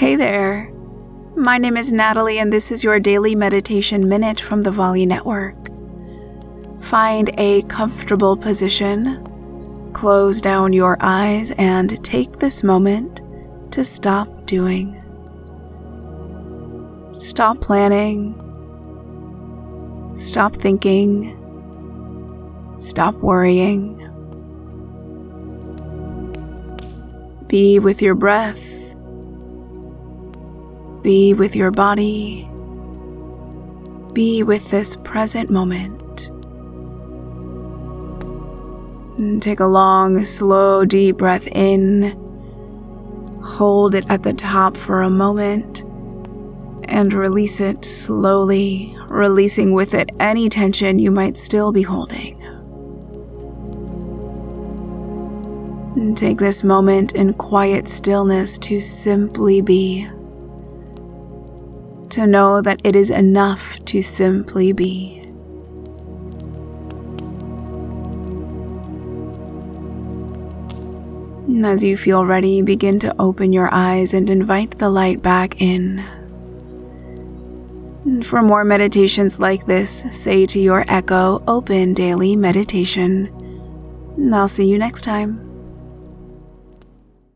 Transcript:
Hey there. My name is Natalie, and this is your daily meditation minute from the Volley Network. Find a comfortable position, close down your eyes, and take this moment to stop doing. Stop planning. Stop thinking. Stop worrying. Be with your breath. Be with your body. Be with this present moment. And take a long, slow, deep breath in. Hold it at the top for a moment and release it slowly, releasing with it any tension you might still be holding. And take this moment in quiet stillness to simply be. To know that it is enough to simply be. And as you feel ready, begin to open your eyes and invite the light back in. For more meditations like this, say to your echo, Open Daily Meditation. And I'll see you next time.